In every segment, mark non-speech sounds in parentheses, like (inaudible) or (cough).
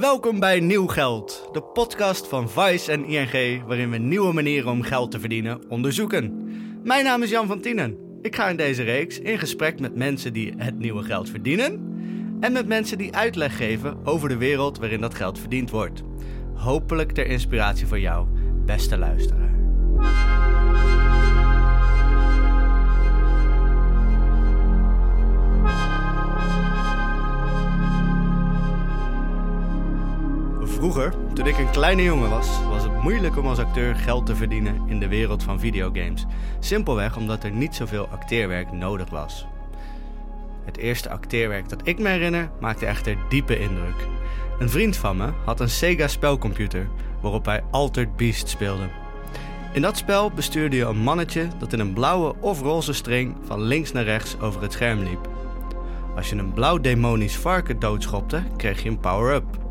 Welkom bij Nieuw Geld, de podcast van Vice en ING, waarin we nieuwe manieren om geld te verdienen onderzoeken. Mijn naam is Jan van Tienen. Ik ga in deze reeks in gesprek met mensen die het nieuwe geld verdienen en met mensen die uitleg geven over de wereld waarin dat geld verdiend wordt. Hopelijk ter inspiratie voor jou, beste luisteraar. Vroeger, toen ik een kleine jongen was, was het moeilijk om als acteur geld te verdienen in de wereld van videogames. Simpelweg omdat er niet zoveel acteerwerk nodig was. Het eerste acteerwerk dat ik me herinner maakte echter diepe indruk. Een vriend van me had een Sega spelcomputer waarop hij Altered Beast speelde. In dat spel bestuurde je een mannetje dat in een blauwe of roze string van links naar rechts over het scherm liep. Als je een blauw demonisch varken doodschopte, kreeg je een power-up.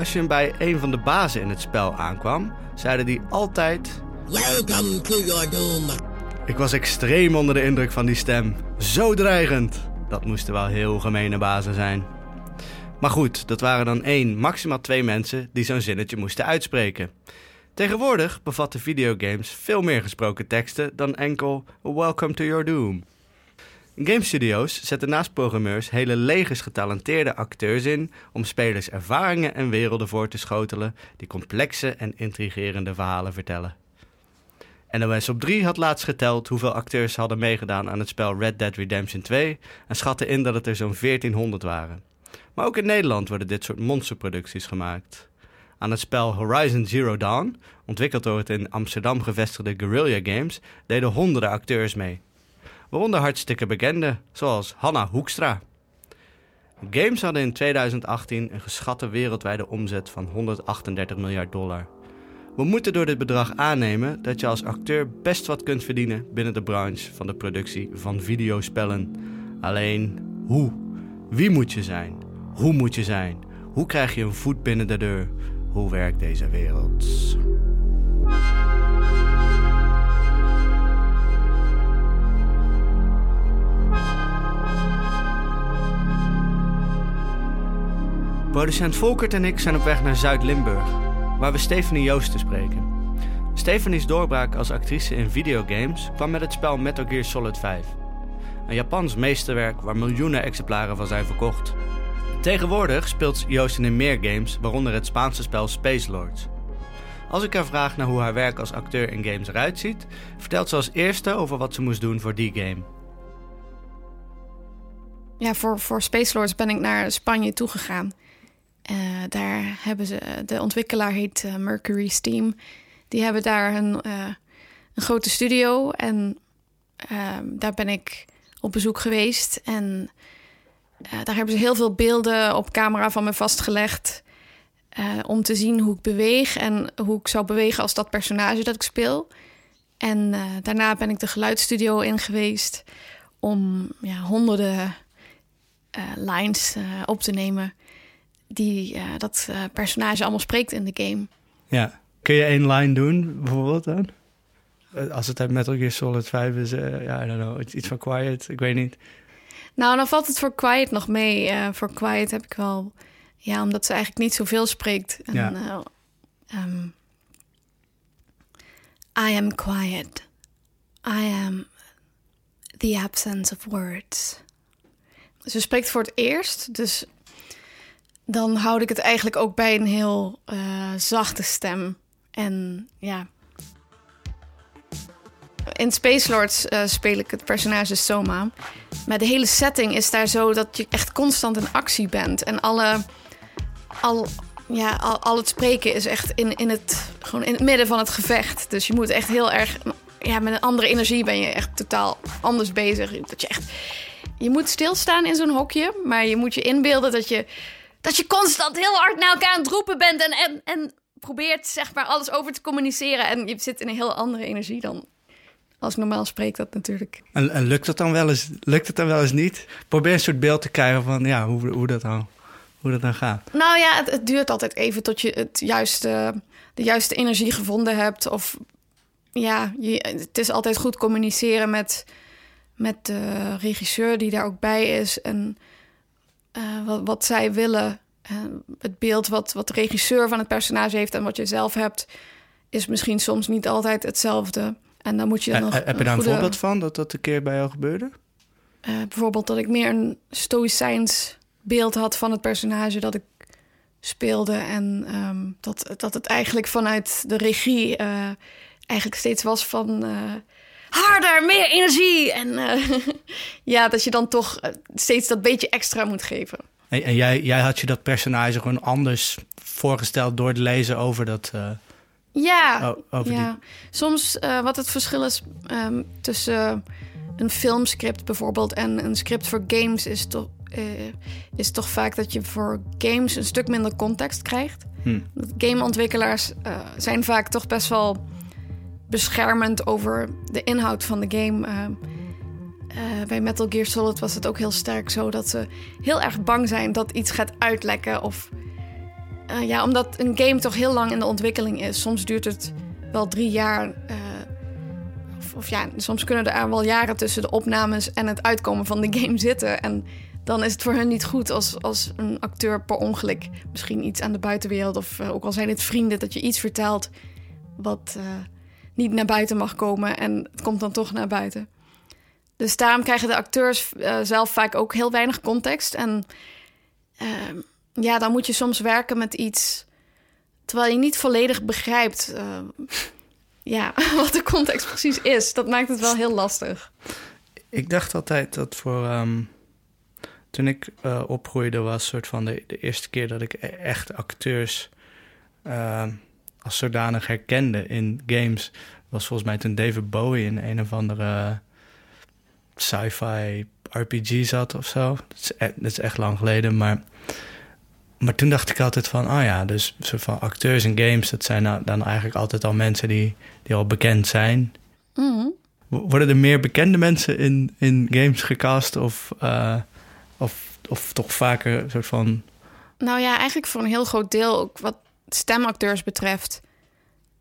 Als je hem bij een van de bazen in het spel aankwam, zeiden die altijd: Welcome to your doom. Ik was extreem onder de indruk van die stem. Zo dreigend. Dat moesten wel heel gemene bazen zijn. Maar goed, dat waren dan één, maximaal twee mensen die zo'n zinnetje moesten uitspreken. Tegenwoordig bevatten videogames veel meer gesproken teksten dan enkel Welcome to your doom. Game studios zetten naast programmeurs hele legers getalenteerde acteurs in om spelers ervaringen en werelden voor te schotelen die complexe en intrigerende verhalen vertellen. NOS op 3 had laatst geteld hoeveel acteurs hadden meegedaan aan het spel Red Dead Redemption 2 en schatte in dat het er zo'n 1400 waren. Maar ook in Nederland worden dit soort monsterproducties gemaakt. Aan het spel Horizon Zero Dawn, ontwikkeld door het in Amsterdam gevestigde Guerrilla Games, deden honderden acteurs mee. Waaronder hartstikke bekende, zoals Hanna Hoekstra. Games hadden in 2018 een geschatte wereldwijde omzet van 138 miljard dollar. We moeten door dit bedrag aannemen dat je als acteur best wat kunt verdienen binnen de branche van de productie van videospellen. Alleen hoe? Wie moet je zijn? Hoe moet je zijn? Hoe krijg je een voet binnen de deur? Hoe werkt deze wereld? Producent Volkert en ik zijn op weg naar Zuid-Limburg, waar we Stephanie Joosten spreken. Stephanie's doorbraak als actrice in videogames kwam met het spel Metal Gear Solid 5. Een Japans meesterwerk waar miljoenen exemplaren van zijn verkocht. Tegenwoordig speelt Joosten in meer games, waaronder het Spaanse spel Space Lords. Als ik haar vraag naar hoe haar werk als acteur in games eruit ziet, vertelt ze als eerste over wat ze moest doen voor die game. Ja, voor, voor Space Lords ben ik naar Spanje toegegaan. Uh, daar hebben ze, de ontwikkelaar heet uh, Mercury Steam. Die hebben daar een, een grote studio en ehm, daar ben ik op bezoek geweest. En daar hebben ze heel veel beelden op camera van me vastgelegd. om te zien hoe ik beweeg en hoe ik zou bewegen als dat personage dat ik speel. En daarna ben ik de geluidsstudio in geweest om ja, honderden lines op te nemen die uh, dat uh, personage allemaal spreekt in de game. Ja, kun je één line doen bijvoorbeeld dan? Eh, als het uit Metal Gear Solid 5 is, ja, I don't know, iets van Quiet, ik weet niet. Nou, dan valt het voor Quiet nog mee. voor Quiet heb ik wel, ja, omdat ze eigenlijk niet zoveel spreekt. En, ja. Um, I am quiet. I am the absence of words. Ze spreekt voor het eerst, dus dan houd ik het eigenlijk ook bij een heel uh, zachte stem. En ja. In Space Lords uh, speel ik het personage Soma. Maar de hele setting is daar zo dat je echt constant in actie bent. En alle, al, ja, al, al het spreken is echt in, in, het, gewoon in het midden van het gevecht. Dus je moet echt heel erg. Ja, met een andere energie ben je echt totaal anders bezig. Dat je echt je moet stilstaan in zo'n hokje, maar je moet je inbeelden dat je, dat je constant heel hard naar elkaar aan het roepen bent en, en, en probeert zeg maar alles over te communiceren. En je zit in een heel andere energie dan als normaal spreekt dat natuurlijk. En, en lukt het dan wel eens? Lukt het dan wel eens niet? Probeer een soort beeld te krijgen van ja, hoe, hoe dat dan hoe dat dan gaat. Nou ja, het, het duurt altijd even tot je het juiste, de juiste energie gevonden hebt. Of ja, je, het is altijd goed communiceren met, met de regisseur die daar ook bij is. En uh, wat, wat zij willen. Uh, het beeld wat, wat de regisseur van het personage heeft en wat je zelf hebt, is misschien soms niet altijd hetzelfde. En dan moet je dan nog. Heb je daar een voorbeeld van dat dat een keer bij jou gebeurde? Uh, bijvoorbeeld dat ik meer een stoïcijns beeld had van het personage dat ik speelde. En um, dat, dat het eigenlijk vanuit de regie uh, eigenlijk steeds was van uh, harder, meer energie. En uh, (laughs) ja, dat je dan toch steeds dat beetje extra moet geven. En, en, jij, jij had je dat personage gewoon anders voorgesteld door te lezen over dat. ja, over ja. Die... soms wat het verschil is um, tussen een filmscript bijvoorbeeld en een script voor games is toch is toch vaak dat je voor games een stuk minder context krijgt. Hmm. Gameontwikkelaars zijn vaak toch best wel beschermend over de inhoud van de game. Uh, bij Metal Gear Solid was het ook heel sterk zo dat ze heel erg bang zijn dat iets gaat uitlekken. Of ja, omdat een game toch heel lang in de ontwikkeling is. Soms duurt het wel drie jaar. Of, of, ja, soms kunnen er wel jaren tussen de opnames en het uitkomen van de game zitten. En dan is het voor hen niet goed als, als een acteur per ongeluk misschien iets aan de buitenwereld, of ook al zijn het vrienden, dat je iets vertelt wat niet naar buiten mag komen en het komt dan toch naar buiten. Dus daarom krijgen de acteurs uh, zelf vaak ook heel weinig context. En ehm, ja, dan moet je soms werken met iets terwijl je niet volledig begrijpt (laughs) ja, (laughs) wat de context precies is. Dat maakt het wel heel lastig. Ik dacht altijd dat voor. Um toen ik uh, opgroeide was soort van de, de, eerste keer dat ik e-, echt acteurs uh, als zodanig herkende in games. Was volgens mij toen David Bowie in een of andere sci-fi RPG zat of zo. Dat is, e-, dat is, echt lang geleden, maar... Maar toen dacht ik altijd van, oh ja, dus soort van acteurs in games, dat zijn nou dan eigenlijk altijd al mensen die, die al bekend zijn. Mm. Worden er meer bekende mensen in, in games gecast of uh, of, of toch vaker een soort van. Nou ja, eigenlijk voor een heel groot deel, ook wat stemacteurs betreft,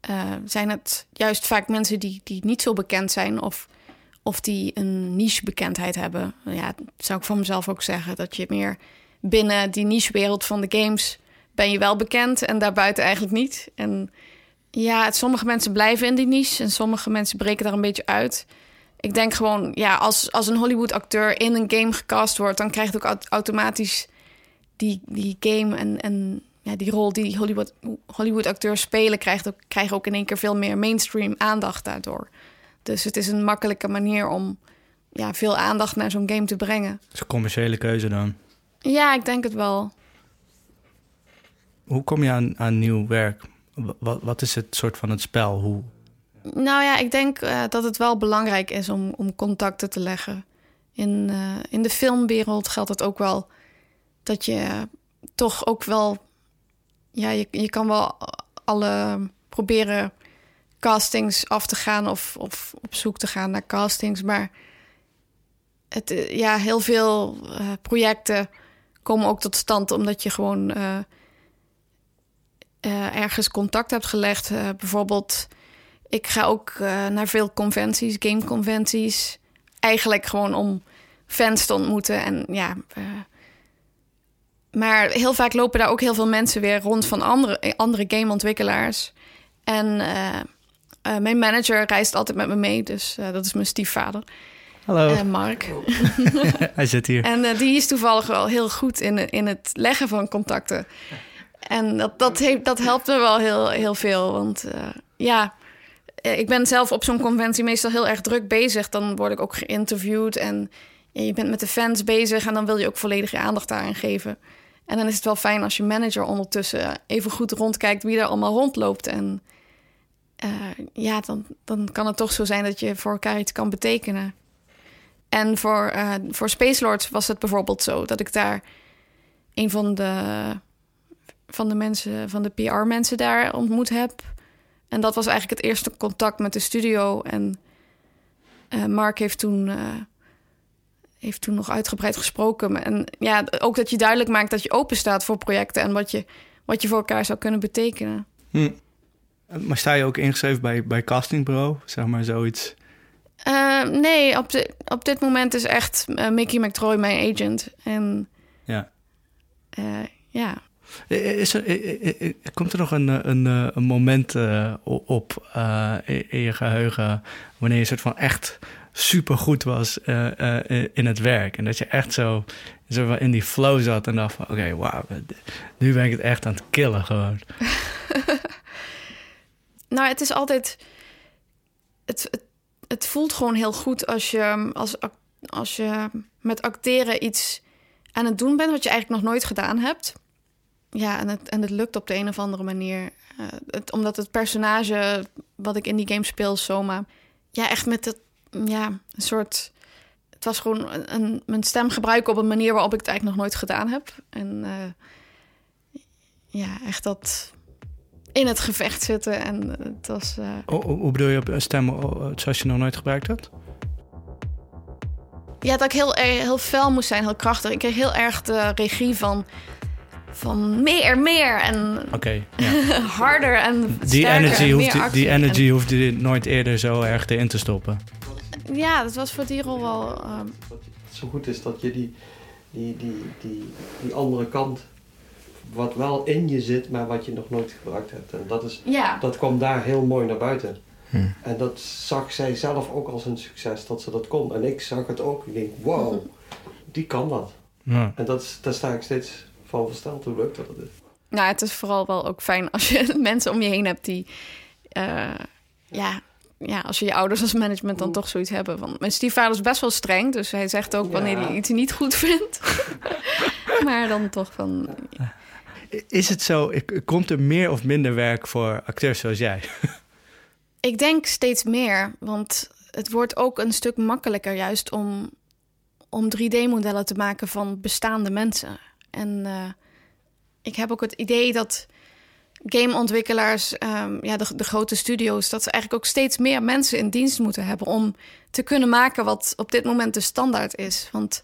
uh, zijn het juist vaak mensen die, die niet zo bekend zijn of, of die een niche-bekendheid hebben. Ja, zou ik van mezelf ook zeggen. Dat je meer binnen die niche-wereld van de games ben je wel bekend en daarbuiten eigenlijk niet. En ja, sommige mensen blijven in die niche en sommige mensen breken daar een beetje uit. Ik denk gewoon, ja, als, als een Hollywood-acteur in een game gecast wordt, dan krijgt ook automatisch die, die game en ja, die rol die Hollywood, Hollywood-acteurs spelen, krijgt ook, krijgen ook in één keer veel meer mainstream aandacht daardoor. Dus het is een makkelijke manier om ja, veel aandacht naar zo'n game te brengen. Het is een commerciële keuze dan? Ja, ik denk het wel. Hoe kom je aan, aan nieuw werk? Wat, wat is het soort van het spel? Hoe, nou ja, ik denk uh, dat het wel belangrijk is om, om contacten te leggen. In, uh, in de filmwereld geldt het ook wel dat je toch ook wel. Ja, je, je kan wel alle proberen castings af te gaan of, of op zoek te gaan naar castings. Maar het, uh, ja, heel veel projecten komen ook tot stand omdat je gewoon ergens contact hebt gelegd. bijvoorbeeld ik ga ook naar veel conventies, gameconventies. Eigenlijk gewoon om fans te ontmoeten. En ja. Maar heel vaak lopen daar ook heel veel mensen weer rond van andere, andere gameontwikkelaars. En uh, mijn manager reist altijd met me mee. Dus dat is mijn stiefvader. Hallo. Mark. (laughs) Hij zit hier. En die is toevallig wel heel goed in, in het leggen van contacten. En dat, dat, heeft, dat helpt me wel heel, heel veel. Want ja, eh, ik ben zelf op zo'n conventie meestal heel erg druk bezig. Dan word ik ook geïnterviewd en je bent met de fans bezig en dan wil je ook volledige aandacht daaraan geven. En dan is het wel fijn als je manager ondertussen even goed rondkijkt wie er allemaal rondloopt. En uh, ja, dan, dan kan het toch zo zijn dat je voor elkaar iets kan betekenen. En voor, eh, voor Space Lords was het bijvoorbeeld zo dat ik daar een van de, van de mensen, van de PR-mensen daar ontmoet heb. En dat was eigenlijk het eerste contact met de studio. En eh, Mark heeft toen, eh, heeft toen nog uitgebreid gesproken. En ja, ook dat je duidelijk maakt dat je open staat voor projecten en wat je, wat je voor elkaar zou kunnen betekenen. Hm. Maar sta je ook ingeschreven bij, bij castingbureau? Zeg maar zoiets. Uh, nee, op, de, op dit moment is echt uh, Mickey McTroy mijn agent. En ja. Uh, ja. Is er, komt er nog een, een, een moment op in je geheugen wanneer je soort van echt super goed was in het werk en dat je echt zo, zo in die flow zat en dacht van oké, wauw, nu ben ik het echt aan het killen gewoon. (laughs) nou, het is altijd het, het het voelt gewoon heel goed als je, als, als je met acteren iets aan het doen bent wat je eigenlijk nog nooit gedaan hebt. Ja, en het, en het lukt op de een of andere manier. Het, omdat het personage wat ik in die game speel, Soma, ja, echt met het, ja, een soort. Het was gewoon een, een, mijn stem gebruiken op een manier waarop ik het eigenlijk nog nooit gedaan heb. En uh, ja, echt dat in het gevecht zitten. En het was. Uh... Oh, hoe bedoel je op stem zoals je nog nooit gebruikt hebt? Ja, dat ik heel, heel fel moest zijn, heel krachtig. Ik kreeg heel erg de regie van. Van meer, meer en okay, ja. (laughs) harder en die energy, en hoeft, die, die energy en... hoefde je nooit eerder zo erg erin te stoppen. Ja, dat was voor die rol wel. Um... Wat zo goed is dat je die, die, die, die, die andere kant wat wel in je zit, maar wat je nog nooit gebruikt hebt. En dat, is, ja. dat kwam daar heel mooi naar buiten. Hm. En dat zag zij zelf ook als een succes dat ze dat kon. En ik zag het ook. Ik denk, wow, die kan dat. Ja. En dat is, daar sta ik steeds van versteld hoe leuk dat het is. Nou, het is vooral wel ook fijn als je (laughs) mensen om je heen hebt die... Uh, ja, ja, als je je ouders als management dan toch zoiets hebben. Want mijn stiefvader is best wel streng, dus hij zegt ook wanneer hij iets niet goed vindt. (laughs) maar dan toch van. Is het zo, komt er meer of minder werk voor acteurs zoals jij? (laughs) Ik denk steeds meer, want het wordt ook een stuk makkelijker juist om, om 3D-modellen te maken van bestaande mensen. En uh, ik heb ook het idee dat gameontwikkelaars, um, ja, de, de, grote studio's, dat ze eigenlijk ook steeds meer mensen in dienst moeten hebben om te kunnen maken wat op dit moment de standaard is. Want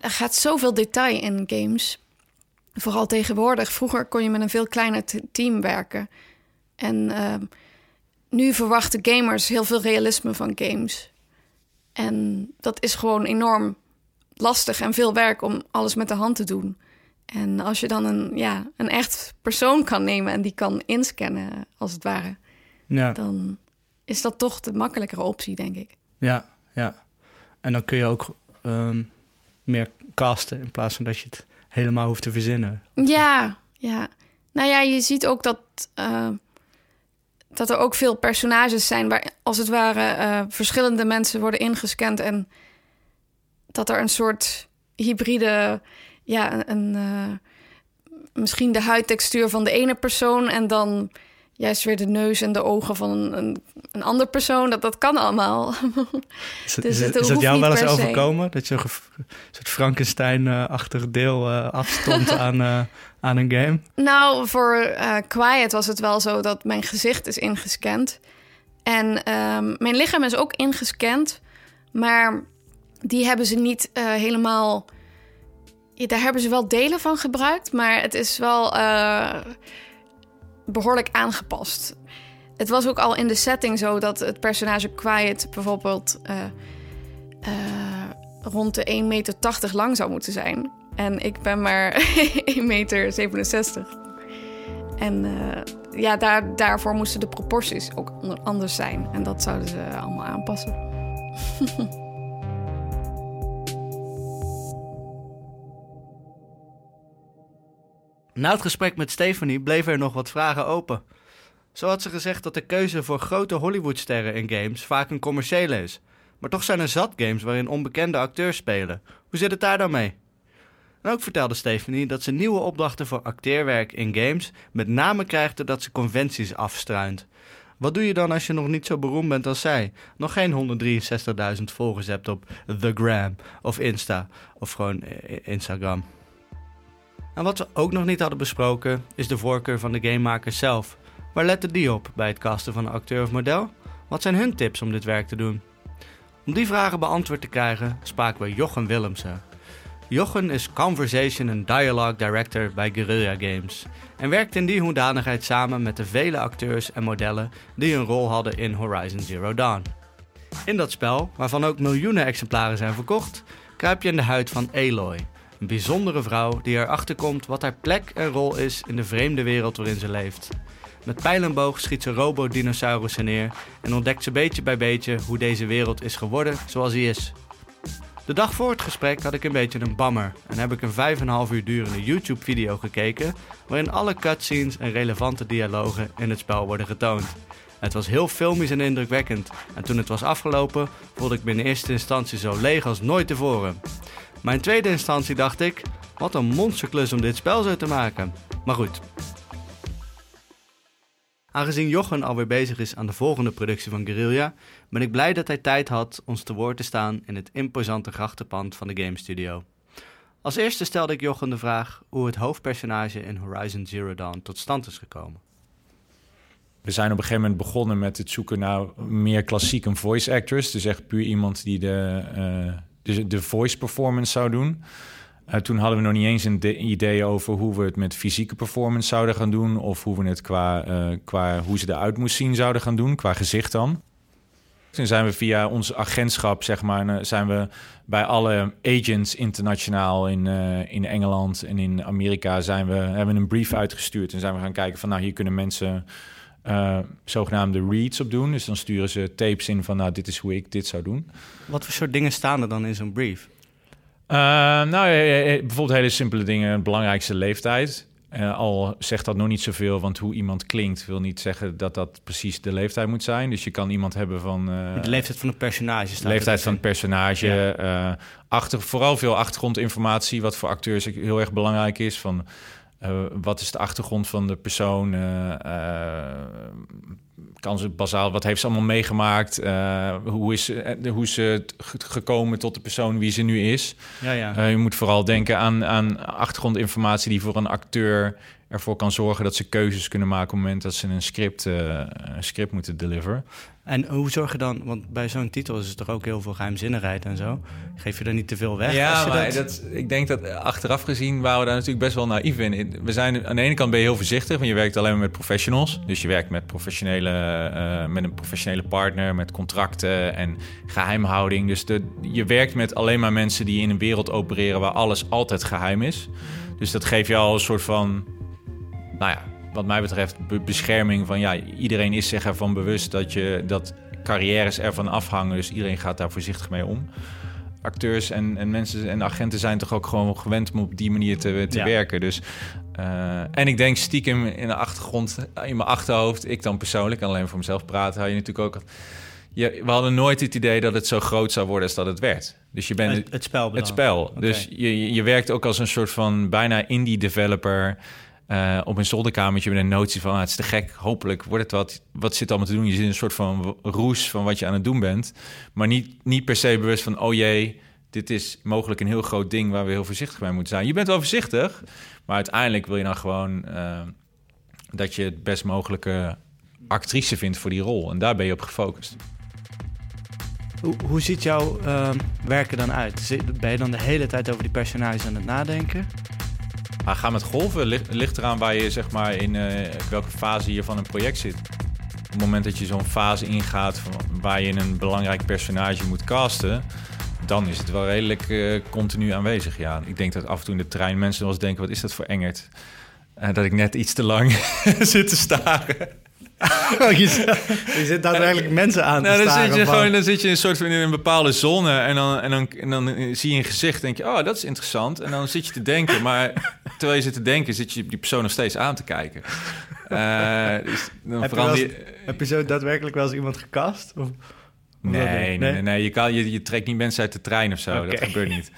er gaat zoveel detail in games. Vooral tegenwoordig. Vroeger kon je met een veel kleiner team werken. En uh, nu verwachten gamers heel veel realisme van games. En dat is gewoon enorm lastig en veel werk om alles met de hand te doen. En als je dan een, ja, een echt persoon kan nemen en die kan inscannen, als het ware, ja. dan is dat toch de makkelijkere optie, denk ik. Ja, ja. En dan kun je ook um, meer casten in plaats van dat je het helemaal hoeft te verzinnen. Ja, ja. Nou ja, je ziet ook dat, uh, dat er ook veel personages zijn waar als het ware uh, verschillende mensen worden ingescand en dat er een soort hybride, ja, een, een uh, misschien de huidtextuur van de ene persoon en dan juist weer de neus en de ogen van een, een, een ander persoon. Dat, dat kan allemaal. (laughs) Is, het, dus is, het, is dat jou wel eens overkomen? Dat je een soort Frankenstein-achtig deel uh, afstond (laughs) aan, uh, aan een game? Nou, voor uh, Quiet was het wel zo dat mijn gezicht is ingescand. En ehm, mijn lichaam is ook ingescand. Maar die hebben ze niet helemaal... Daar hebben ze wel delen van gebruikt. Maar het is wel behoorlijk aangepast. Het was ook al in de setting zo dat het personage Quiet bijvoorbeeld uh, uh, rond de 1,80 meter lang zou moeten zijn. En ik ben maar (laughs) 1,67 meter. En uh, ja, daar, daarvoor moesten de proporties ook anders zijn. En dat zouden ze allemaal aanpassen. (laughs) Na het gesprek met Stephanie bleven er nog wat vragen open. Zo had ze gezegd dat de keuze voor grote Hollywoodsterren in games vaak een commerciële is. Maar toch zijn er zat games waarin onbekende acteurs spelen. Hoe zit het daar dan mee? En ook vertelde Stephanie dat ze nieuwe opdrachten voor acteerwerk in games met name krijgt doordat ze conventies afstruint. Wat doe je dan als je nog niet zo beroemd bent als zij? Nog geen 163.000 volgers hebt op The Gram of Insta of gewoon Instagram. En wat we ook nog niet hadden besproken is de voorkeur van de gamemakers zelf. Waar letten die op bij het casten van een acteur of model? Wat zijn hun tips om dit werk te doen? Om die vragen beantwoord te krijgen spraken we Jochen Willemsen. Jochen is Conversation and Dialogue Director bij Guerrilla Games en werkt in die hoedanigheid samen met de vele acteurs en modellen die een rol hadden in Horizon Zero Dawn. In dat spel, waarvan ook miljoenen exemplaren zijn verkocht, kruip je in de huid van Aloy, een bijzondere vrouw die erachter komt wat haar plek en rol is in de vreemde wereld waarin ze leeft. Met pijl en boog schiet ze robodinosaurussen neer en ontdekt ze beetje bij beetje hoe deze wereld is geworden zoals hij is. De dag voor het gesprek had ik een beetje een bammer en heb ik een 5,5 uur durende YouTube-video gekeken waarin alle cutscenes en relevante dialogen in het spel worden getoond. Het was heel filmisch en indrukwekkend en toen het was afgelopen voelde ik me in eerste instantie zo leeg als nooit tevoren. Maar in tweede instantie dacht ik, wat een monsterklus om dit spel zo te maken. Maar goed. Aangezien Jochen alweer bezig is aan de volgende productie van Guerrilla, ben ik blij dat hij tijd had ons te woord te staan in het imposante grachtenpand van de Game Studio. Als eerste stelde ik Jochen de vraag hoe het hoofdpersonage in Horizon Zero Dawn tot stand is gekomen. We zijn op een gegeven moment begonnen met het zoeken naar meer klassiek een voice actress. Dus echt puur iemand die de, uh, de, de voice performance zou doen. Uh, toen hadden we nog niet eens een idee over hoe we het met fysieke performance zouden gaan doen. Of hoe we het qua, uh, qua hoe ze eruit moest zien zouden gaan doen, qua gezicht dan. Toen zijn we via ons agentschap, zeg maar, zijn we bij alle agents internationaal in, uh, in Engeland en in Amerika zijn we, hebben we een brief uitgestuurd. En zijn we gaan kijken van nou, hier kunnen mensen uh, zogenaamde reads op doen. Dus dan sturen ze tapes in van nou, dit is hoe ik dit zou doen. Wat voor soort dingen staan er dan in zo'n brief? Uh, nou, bijvoorbeeld hele simpele dingen. belangrijkste leeftijd. Uh, al zegt dat nog niet zoveel, want hoe iemand klinkt wil niet zeggen dat dat precies de leeftijd moet zijn. Dus je kan iemand hebben van. Uh, de leeftijd van het personage. De leeftijd van het personage. Ja. Uh, achter, vooral veel achtergrondinformatie, wat voor acteurs heel erg belangrijk is. Van wat is de achtergrond van de persoon? kan ze bazaal, wat heeft ze allemaal meegemaakt? Uh, hoe, is, hoe is ze gekomen tot de persoon wie ze nu is? Ja, ja. Je moet vooral denken aan, aan achtergrondinformatie die voor een acteur ervoor kan zorgen dat ze keuzes kunnen maken op het moment dat ze een script, een script moeten deliveren. En hoe zorg je dan, want bij zo'n titel is er toch ook heel veel geheimzinnigheid en zo. Geef je er niet te veel weg? Ja, maar dat... ik denk dat achteraf gezien waren we daar natuurlijk best wel naïef in. We zijn, aan de ene kant ben je heel voorzichtig, want je werkt alleen maar met professionals. Dus je werkt met, professionele, uh, met een professionele partner, met contracten en geheimhouding. Dus de, je werkt met alleen maar mensen die in een wereld opereren waar alles altijd geheim is. Dus dat geeft je al een soort van, nou ja, wat mij betreft bescherming van ja, iedereen is zich ervan bewust dat je dat carrières ervan afhangen. Dus iedereen gaat daar voorzichtig mee om. Acteurs en, en mensen en agenten zijn toch ook gewoon gewend om op die manier te, te werken. Dus, uh, en ik denk stiekem in de achtergrond, in mijn achterhoofd, ik dan persoonlijk, alleen voor mezelf praten, had je natuurlijk ook. Je, we hadden nooit het idee dat het zo groot zou worden als dat het werd. Dus je bent het, het spel. Het spel. Dus je, je werkt ook als een soort van bijna indie developer. Uh, op een zolderkamertje met een notie van... Ah, het is te gek, hopelijk wordt het wat. Wat zit allemaal te doen? Je zit in een soort van roes van wat je aan het doen bent. Maar niet, niet per se bewust van... oh jee, dit is mogelijk een heel groot ding... waar we heel voorzichtig mee moeten zijn. Je bent wel voorzichtig, maar uiteindelijk wil je dan gewoon... Uh, dat je het best mogelijke actrice vindt voor die rol. En daar ben je op gefocust. Hoe, ziet jouw uh, werken dan uit? Ben je dan de hele tijd over die personages aan het nadenken? Maar met golven ligt, ligt eraan waar je zeg maar in uh, welke fase je van een project zit. Op het moment dat je zo'n fase ingaat waar je een belangrijk personage moet casten, dan is het wel redelijk uh, continu aanwezig. Ja, ik denk dat af en toe in de trein mensen wel eens denken: wat is dat voor engert? Uh, dat ik net iets te lang (laughs) zit te staren. (laughs) Oh, je, zit daadwerkelijk mensen aan nou, dan zit je gewoon, Dan zit je een soort van in een bepaalde zone en dan, en, dan, en dan zie je een gezicht denk je, oh, dat is interessant. En dan zit je te denken, maar terwijl je zit te denken, zit je die persoon nog steeds aan te kijken. Uh, dus dan heb, je heb zo daadwerkelijk wel eens iemand gecast? Of? Nee, nee, nee, Je, kan, je, je trekt niet mensen uit de trein of zo. Dat gebeurt niet.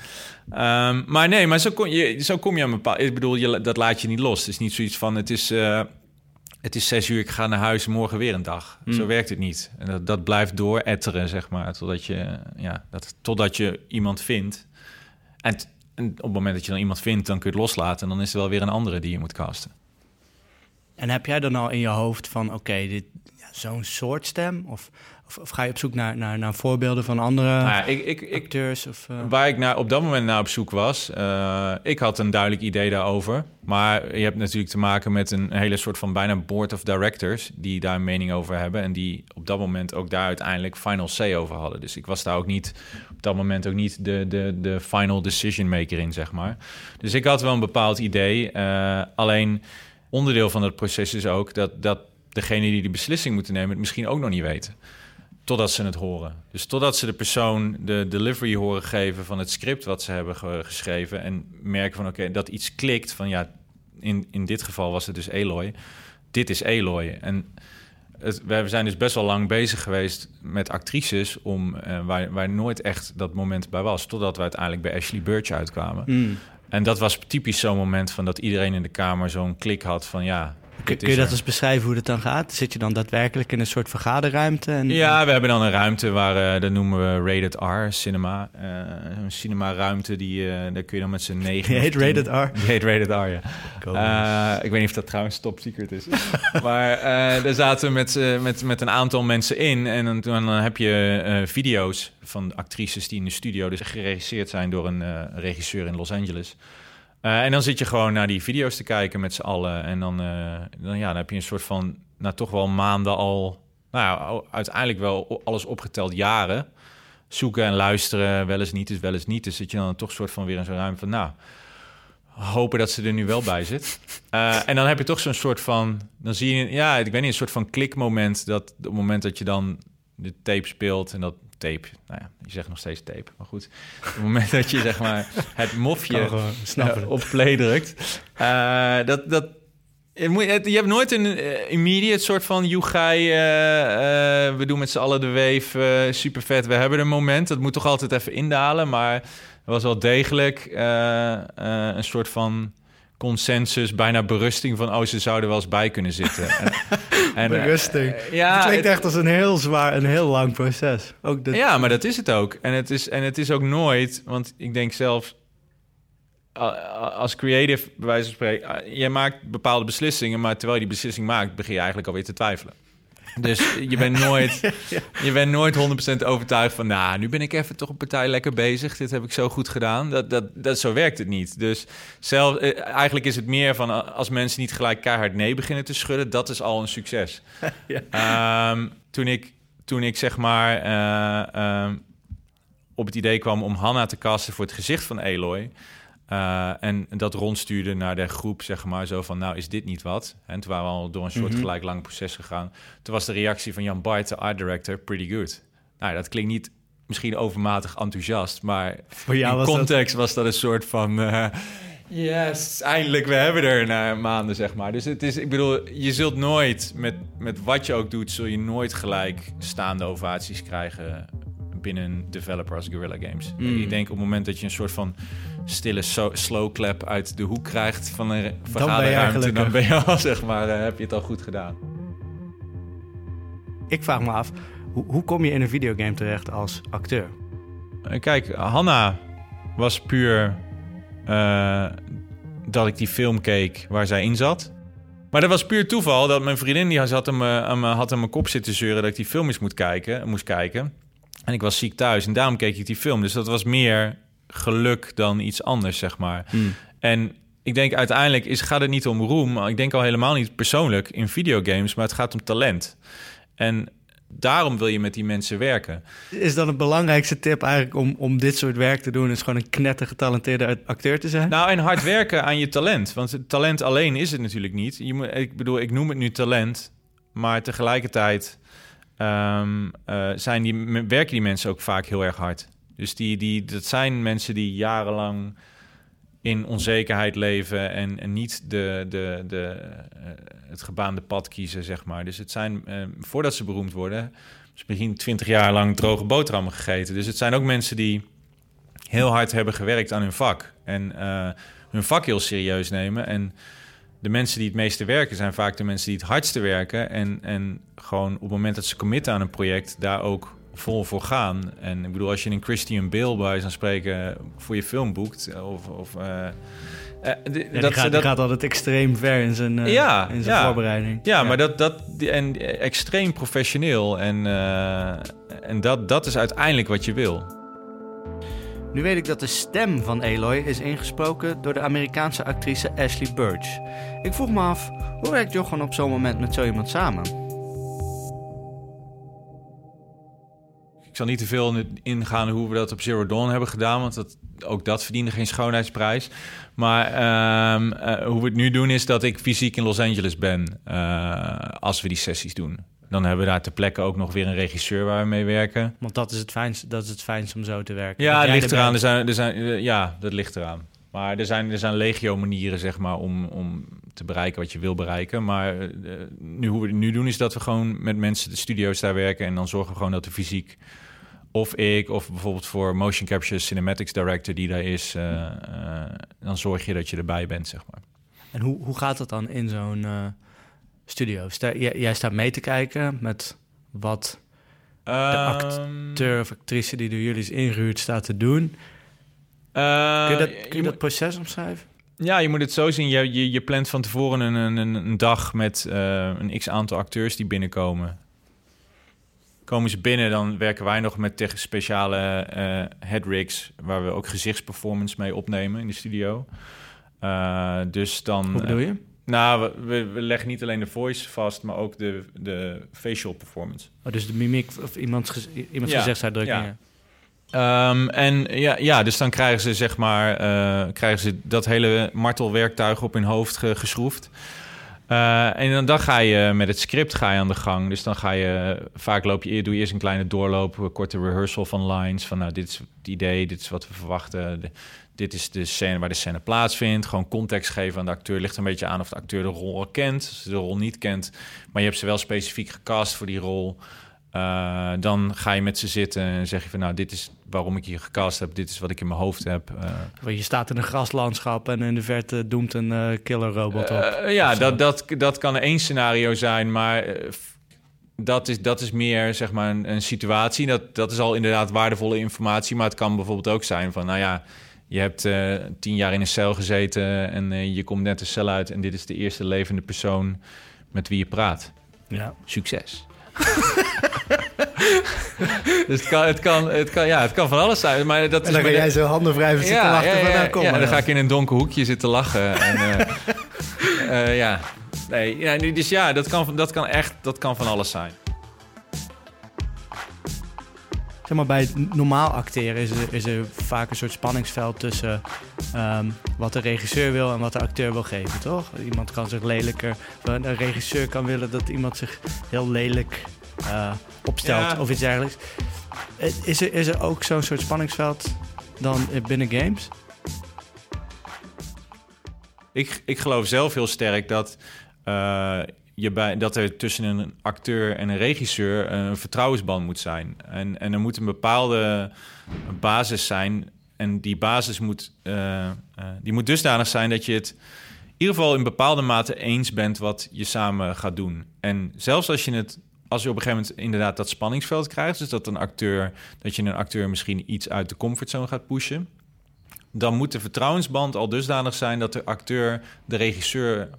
Um, maar nee, maar zo kom je, zo kom je aan bepaald... Ik bedoel, je, dat laat je niet los. Het is niet zoiets van... Het is... Uh, het is zes uur, ik ga naar huis, morgen weer een dag. Hmm. Zo werkt het niet. En dat, dat blijft dooretteren, zeg maar, totdat je, ja, dat, totdat je iemand vindt. En, en op het moment dat je dan iemand vindt, dan kun je het loslaten. En dan is er wel weer een andere die je moet casten. En heb jij dan al in je hoofd van, oké, dit ja, zo'n soort stem? Of, of, of ga je op zoek naar, naar, naar voorbeelden van andere Nou ja, ik, ik, ik, acteurs? Of, eh, Waar ik naar, op dat moment naar op zoek was, eh, ik had een duidelijk idee daarover. Maar je hebt natuurlijk te maken met een hele soort van bijna board of directors die daar een mening over hebben. En die op dat moment ook daar uiteindelijk final say over hadden. Dus ik was daar ook niet, op dat moment ook niet de, de, de final decision maker in, zeg maar. Dus ik had wel een bepaald idee. eh, alleen onderdeel van het proces is ook dat, dat degene die die beslissing moeten nemen het misschien ook nog niet weten totdat ze het horen. Dus totdat ze de persoon de delivery horen geven van het script wat ze hebben ge- geschreven en merken van oké, dat iets klikt van ja, in, in dit geval was het dus Eloy. Dit is Eloy. En het, we zijn dus best wel lang bezig geweest met actrices om eh, waar, waar nooit echt dat moment bij was, totdat we uiteindelijk bij Ashley Birch uitkwamen. hmm. En dat was typisch zo'n moment van dat iedereen in de kamer zo'n klik had van ja. Kun, je dat eens beschrijven hoe dat dan gaat? Zit je dan daadwerkelijk in een soort vergaderruimte? En, Ja, we hebben dan een ruimte waar, eh dat noemen we Rated R, cinema. Eh, een cinema-ruimte, die, eh, daar kun je dan met z'n (laughs) negen... Die heet tien- Rated R? (laughs) Die heet Rated R, ja. (laughs) Ik weet niet of dat trouwens top secret is. maar daar zaten we met, met, met een aantal mensen in. En dan, dan heb je video's van actrices die in de studio... dus geregisseerd zijn door een regisseur in Los Angeles... Eh, en dan zit je gewoon naar die video's te kijken met z'n allen. En dan, eh, dan, ja, dan heb je een soort van, nou toch wel maanden al, nou ja, uiteindelijk wel alles opgeteld jaren. Zoeken en luisteren, wel eens niet, is wel eens niet. Dus zit je dan toch soort van weer in zo'n ruimte van, nou, hopen dat ze er nu wel bij zit. (laughs) Eh, en dan heb je toch zo'n soort van, dan zie je, ja, ik weet niet, een soort van klikmoment. Dat op het moment dat je dan de tape speelt en dat tape, nou ja, je zegt nog steeds tape, maar goed. Op het moment dat je zeg maar (laughs) het mofje eh, op play drukt, eh, dat, dat, je, hebt nooit een eh, immediate soort van eh eh we doen met z'n allen de wave, super vet, we hebben een moment. Dat moet toch altijd even indalen, maar er was wel degelijk een soort van consensus, bijna berusting van, oh, ze zouden wel eens bij kunnen zitten. (laughs) en, en, eh, Berusting. ja, het klinkt het- echt als een heel zwaar en heel lang proces. Ook dat, ja, maar dat is het ook. En het is, en het is ook nooit, want ik denk zelf, als creative, bij wijze van spreken, ah, jij maakt bepaalde beslissingen, maar terwijl je die beslissing maakt, begin je eigenlijk alweer te twijfelen. Dus je bent nooit, (laughs) je bent nooit 100% overtuigd van, nou, nu ben ik even toch een partij lekker bezig. Dit heb ik zo goed gedaan. Dat, dat, dat, zo werkt het niet. Dus zelf, eh, eigenlijk is het meer van, eh, als mensen niet gelijk keihard nee beginnen te schudden, dat is al een succes. (laughs) Ehm, toen, ik, toen ik zeg maar eh, ehm, op het idee kwam om Hanna te casten voor het gezicht van Eloy. Eh, en dat rondstuurde naar de groep, zeg maar, zo van, nou, is dit niet wat? En toen waren we al door een soort Mhm. gelijk lang proces gegaan. Toen was de reactie van Jan Bart, de art director, pretty good. Nou, dat klinkt niet misschien overmatig enthousiast, maar Voor jou in was dat... context was dat een soort van... eh, yes, eindelijk, we hebben er na maanden, zeg maar. Dus het is, ik bedoel, je zult nooit, met, met wat je ook doet... zul je nooit gelijk staande ovaties krijgen binnen een developer als Guerrilla Games. Mm. Ik denk op het moment dat je een soort van stille so- slow clap uit de hoek krijgt van een vergaderruimte... dan ben je al, (laughs) zeg maar, eh, heb je het al goed gedaan. Ik vraag me af, hoe, hoe kom je in een videogame terecht als acteur? Eh, Kijk, Hanna was puur eh, dat ik die film keek waar zij in zat. Maar dat was puur toeval dat mijn vriendin die had, hem, aan me- had aan mijn kop zitten zeuren dat ik die film eens moet kijken, moest kijken. En ik was ziek thuis en daarom keek ik die film. Dus dat was meer geluk dan iets anders, zeg maar. En ik denk uiteindelijk is, gaat het niet om roem. Ik denk al helemaal niet persoonlijk in videogames, maar het gaat om talent. En daarom wil je met die mensen werken. Is dan het belangrijkste tip eigenlijk om, om dit soort werk te doen... is gewoon een knetter getalenteerde acteur te zijn? Nou, en hard (laughs) werken aan je talent. Want talent alleen is het natuurlijk niet. Je moet, ik bedoel, ik noem het nu talent, maar tegelijkertijd ehm, eh, zijn die, werken die mensen ook vaak heel erg hard. Dus die, die, dat zijn mensen die jarenlang in onzekerheid leven en, en niet de, de, de, eh, het gebaande pad kiezen, zeg maar. Dus het zijn, eh, voordat ze beroemd worden, ze misschien twintig jaar lang droge boterhammen gegeten. Dus het zijn ook mensen die heel hard hebben gewerkt aan hun vak. En eh, hun vak heel serieus nemen. En de mensen die het meeste werken zijn vaak de mensen die het hardste werken. En, en gewoon op het moment dat ze committen aan een project, daar ook vol voor gaan. En ik bedoel, als je een Christian Bale bij zou spreken voor je film boekt, of. of uh, uh, ja, dat, gaat, dat, gaat altijd extreem ver in zijn, uh, ja, in zijn ja, voorbereiding. Ja, maar dat, dat en extreem professioneel. En, en dat, dat is uiteindelijk wat je wil. Nu weet ik dat de stem van Eloy is ingesproken door de Amerikaanse actrice Ashley Burch. Ik vroeg me af, hoe werkt Jochen op zo'n moment met zo iemand samen? Zal niet te veel ingaan hoe we dat op Zero Dawn hebben gedaan, want dat, ook dat verdiende geen schoonheidsprijs. Maar ehm, eh, hoe we het nu doen is dat ik fysiek in Los Angeles ben uh, als we die sessies doen. Dan hebben we daar ter plekke ook nog weer een regisseur waar we mee werken. Want dat is het fijnste, dat is het fijnste om zo te werken. Ja, het ligt eraan. Er zijn, er zijn, eh, ja, dat ligt eraan. Maar er zijn, er zijn legio manieren zeg maar, om, om te bereiken wat je wil bereiken. Maar uh, nu, hoe we het nu doen is dat we gewoon met mensen de studio's daar werken. En dan zorgen we gewoon dat de fysiek of ik of bijvoorbeeld voor motion capture cinematics director die daar is, uh, dan zorg je dat je erbij bent, zeg maar. En hoe, hoe gaat dat dan in zo'n studio. jij, staat mee te kijken met wat de ehm, acteur of actrice die door jullie is ingehuurd staat te doen. Kun je dat, kun je dat proces omschrijven? Ja, je moet het zo zien. Je, je, je plant van tevoren een, een, een dag met een x-aantal acteurs die binnenkomen. Komen ze binnen, dan werken wij nog met tegen speciale uh, headrigs... waar we ook gezichtsperformance mee opnemen in de studio. dus dan... Hoe bedoel je? Nou, we, we, leggen niet alleen de voice vast, maar ook de, de facial performance. Oh, dus de mimiek of iemands, iemands ja, gezichtsuitdrukkingen. Ja. Um, en ja, ja, dus dan krijgen ze zeg maar uh, krijgen ze dat hele martelwerktuig op hun hoofd geschroefd. Uh, en dan, ga je met het script ga je aan de gang. Dus dan ga je vaak loop je doe je eerst een kleine doorloop, een korte rehearsal van lines. Van nou, dit is het idee, dit is wat we verwachten dit is de scène waar de scène plaatsvindt. Gewoon context geven aan de acteur. Ligt een beetje aan of de acteur de rol al kent. Als ze de rol niet kent, maar je hebt ze wel specifiek gecast voor die rol. Uh, dan ga je met ze zitten en zeg je van nou, dit is waarom ik hier gecast heb. Dit is wat ik in mijn hoofd heb. Uh, je staat in een graslandschap en in de verte doemt een uh, killer robot op. ja, dat, dat, dat kan één scenario zijn, maar dat is, dat is meer zeg maar een, een situatie. Dat, dat is al inderdaad waardevolle informatie. Maar het kan bijvoorbeeld ook zijn van nou ja je hebt tien jaar in een cel gezeten en je komt net de cel uit en dit is de eerste levende persoon met wie je praat. Ja. Succes. (laughs) (laughs) dus het kan, het, kan, het, kan, ja, het kan van alles zijn. Maar dat en dan ga jij zo handen wrijven zitten ja, lachen. Ja, ja, van, nou, ja, dan ga ik in een donker hoekje zitten lachen. en, uh, (laughs) ja. Nee, ja, dus ja, dat kan, dat kan echt dat kan van alles zijn. zeg maar, bij normaal acteren is er, is er vaak een soort spanningsveld tussen um, wat de regisseur wil en wat de acteur wil geven, toch? Iemand kan zich lelijker, een regisseur kan willen dat iemand zich heel lelijk uh, opstelt of iets dergelijks. Eh, is er, is er ook zo'n soort spanningsveld dan binnen games? Ik, ik geloof zelf heel sterk dat uh, je bij, dat er tussen een acteur en een regisseur een vertrouwensband moet zijn. En, en er moet een bepaalde basis zijn. En die basis moet, uh, die moet dusdanig zijn dat je het in ieder geval in bepaalde mate eens bent wat je samen gaat doen. En zelfs als je het als je op een gegeven moment inderdaad dat spanningsveld krijgt, dus dat een acteur, dat je een acteur misschien iets uit de comfortzone gaat pushen, dan moet de vertrouwensband al dusdanig zijn dat de acteur de regisseur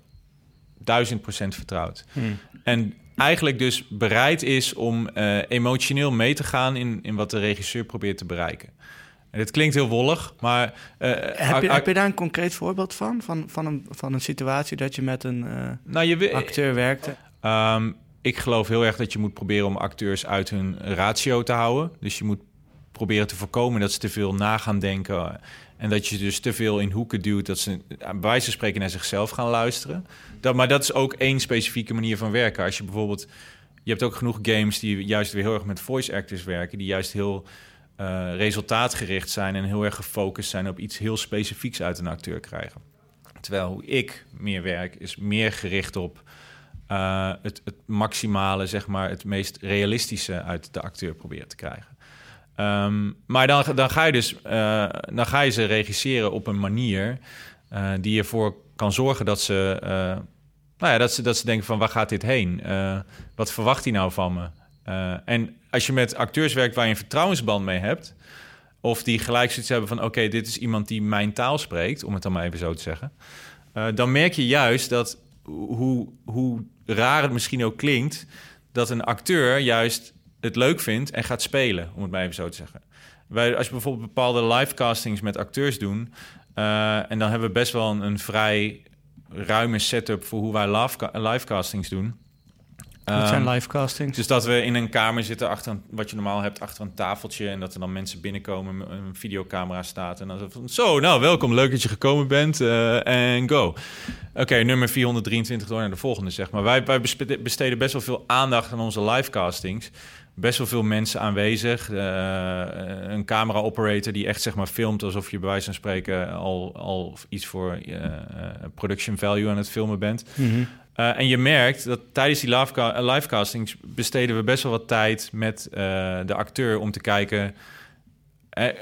duizend procent vertrouwt. Hmm. En eigenlijk dus bereid is om uh, emotioneel mee te gaan in, in wat de regisseur probeert te bereiken. En het klinkt heel wollig, maar... Uh, heb, je, heb je daar een concreet voorbeeld van? Van, van, een, van een situatie dat je met een uh, nou, je, acteur werkte? Um, ik geloof heel erg dat je moet proberen om acteurs uit hun ratio te houden. Dus je moet proberen te voorkomen dat ze te veel na gaan denken en dat je dus te veel in hoeken duwt dat ze bij van spreken naar zichzelf gaan luisteren. Dat, maar dat is ook één specifieke manier van werken. Als je bijvoorbeeld. Je hebt ook genoeg games die juist weer heel erg met voice actors werken, die juist heel uh, resultaatgericht zijn en heel erg gefocust zijn op iets heel specifieks uit een acteur krijgen. Terwijl hoe ik meer werk, is meer gericht op uh, het, het maximale, zeg maar, het meest realistische uit de acteur proberen te krijgen. Um, maar dan, dan, ga je dus uh, dan ga je ze regisseren op een manier Uh, die ervoor kan zorgen dat ze, nou ja, dat, ze, dat ze denken van waar gaat dit heen? Wat verwacht hij nou van me? en als je met acteurs werkt waar je een vertrouwensband mee hebt, of die gelijk zoiets hebben van oké, dit is iemand die mijn taal spreekt, om het dan maar even zo te zeggen, dan merk je juist dat hoe, hoe raar het misschien ook klinkt, dat een acteur juist het leuk vindt en gaat spelen, om het maar even zo te zeggen. Wij, als je bijvoorbeeld bepaalde live castings met acteurs doen, uh, en dan hebben we best wel een, vrij ruime setup voor hoe wij live castings doen. Zijn ehm, live castings? Dus dat we in een kamer zitten achter een, wat je normaal hebt achter een tafeltje en dat er dan mensen binnenkomen, een videocamera staat en dan van zo, nou welkom, leuk dat je gekomen bent uh, en go. Oké, nummer 423 door naar de volgende zeg maar. Wij, wij besteden best wel veel aandacht aan onze live castings best wel veel mensen aanwezig. Uh, een camera operator die echt zeg maar filmt alsof je bij wijze van spreken al, al iets voor uh, production value aan het filmen bent. Mm en je merkt dat tijdens die live, livecastings besteden we best wel wat tijd met de acteur om te kijken.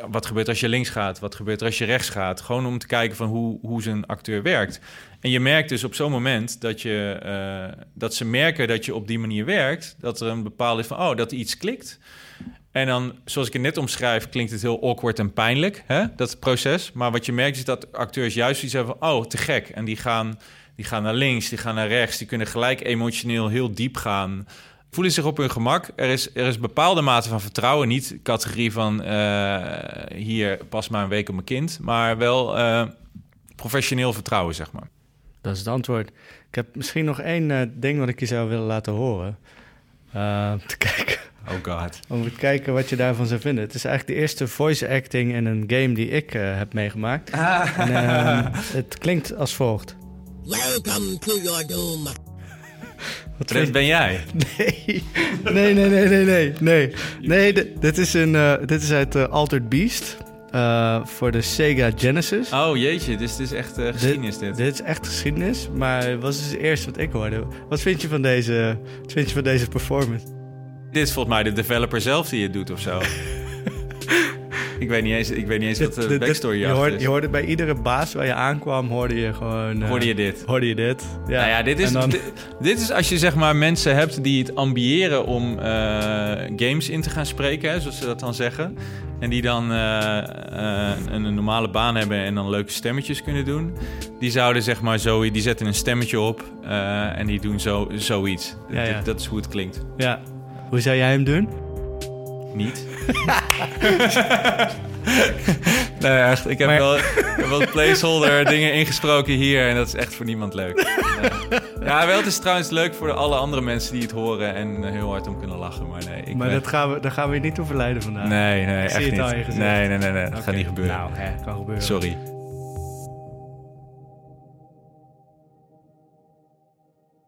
wat gebeurt als je links gaat? Wat gebeurt er als je rechts gaat? Gewoon om te kijken van hoe, hoe zijn acteur werkt. En je merkt dus op zo'n moment dat, je, dat ze merken dat je op die manier werkt, dat er een bepaalde is van, oh, dat iets klikt. En dan, zoals ik het net omschrijf, klinkt het heel awkward en pijnlijk, hè, dat proces. Maar wat je merkt is dat acteurs juist iets hebben van, oh, te gek. En die gaan, die gaan naar links, die gaan naar rechts, die kunnen gelijk emotioneel heel diep gaan. Voelen zich op hun gemak. Er is, er is bepaalde mate van vertrouwen. Niet categorie van uh, hier pas maar een week op mijn kind. Maar wel uh, professioneel vertrouwen, zeg maar. Dat is het antwoord. Ik heb misschien nog één uh, ding wat ik je zou willen laten horen. Te (laughs) kijken. Oh god. Om te kijken wat je daarvan zou vinden. Het is eigenlijk de eerste voice acting in een game die ik heb meegemaakt. Ah. En, uh, (laughs) het klinkt als volgt. Welcome to your doom. Wat vind... ben jij? Nee. Nee, nee, nee, nee, nee. Nee, nee dit, is een, uh, dit is uit Altered Beast. Uh, voor de Sega Genesis. Oh jeetje, dus dit is echt uh, geschiedenis dit. Dit is echt geschiedenis, maar het was dus het eerste wat ik hoorde. Wat vind je van deze, wat vind je van deze performance? Dit is volgens mij de developer zelf die het doet of zo. (laughs) ik weet niet eens, ik weet niet eens wat de backstory je hoort, is. Je hoorde bij iedere baas waar je aankwam, hoorde je gewoon... Uh, hoorde je dit? Hoorde je dit, ja. Nou ja, dit is, dan... dit, is als je zeg maar mensen hebt die het ambiëren om games in te gaan spreken, hè, zoals ze dat dan zeggen. En die dan uh, uh, een, normale baan hebben en dan leuke stemmetjes kunnen doen. Die zouden zeg maar zo, die zetten een stemmetje op en die doen zo, zoiets. Ja, ja. Dat, dat, is hoe het klinkt. Ja. Hoe zou jij hem doen? Niet. (laughs) nee, echt. Ik heb, wel, wel placeholder dingen ingesproken hier en dat is echt voor niemand leuk. (laughs) ja, wel, het is trouwens leuk voor alle andere mensen die het horen en heel hard om kunnen lachen. Maar nee, ik Maar dat gaan we, daar gaan we je niet over leiden vandaag. Nee, nee, echt niet. Nee, nee, nee, nee, dat gaat niet gebeuren. Nou, hè, kan gebeuren. Sorry.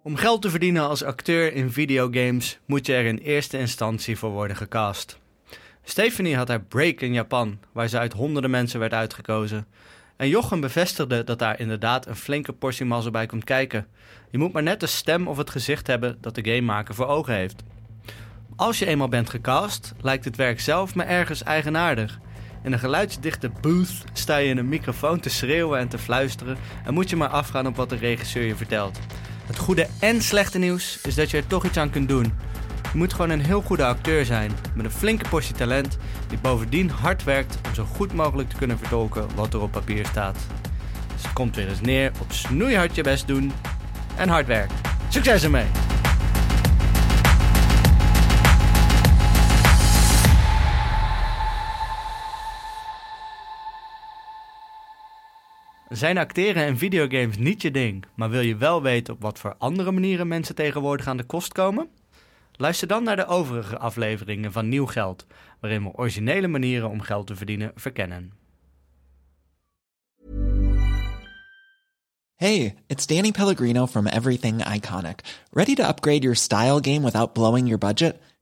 Om geld te verdienen als acteur in videogames moet je er in eerste instantie voor worden gecast. Stephanie had haar break in Japan, waar ze uit honderden mensen werd uitgekozen. En Jochem bevestigde dat daar inderdaad een flinke portie mazzel bij komt kijken. Je moet maar net de stem of het gezicht hebben dat de gamemaker voor ogen heeft. Als je eenmaal bent gecast, lijkt het werk zelf me ergens eigenaardig. In een geluidsdichte booth sta je in een microfoon te schreeuwen en te fluisteren en moet je maar afgaan op wat de regisseur je vertelt. Het goede en slechte nieuws is dat je er toch iets aan kunt doen. Je moet gewoon een heel goede acteur zijn, met een flinke portie talent, die bovendien hard werkt om zo goed mogelijk te kunnen vertolken wat er op papier staat. Dus het komt weer eens neer op snoeihard je best doen en hard werken. Succes ermee! Zijn acteren en videogames niet je ding, maar wil je wel weten op wat voor andere manieren mensen tegenwoordig aan de kost komen? Luister dan naar de overige afleveringen van Nieuw Geld, waarin we originele manieren om geld te verdienen verkennen. Hey, it's Danny Pellegrino from Everything Iconic. Ready to upgrade your style game without blowing your budget?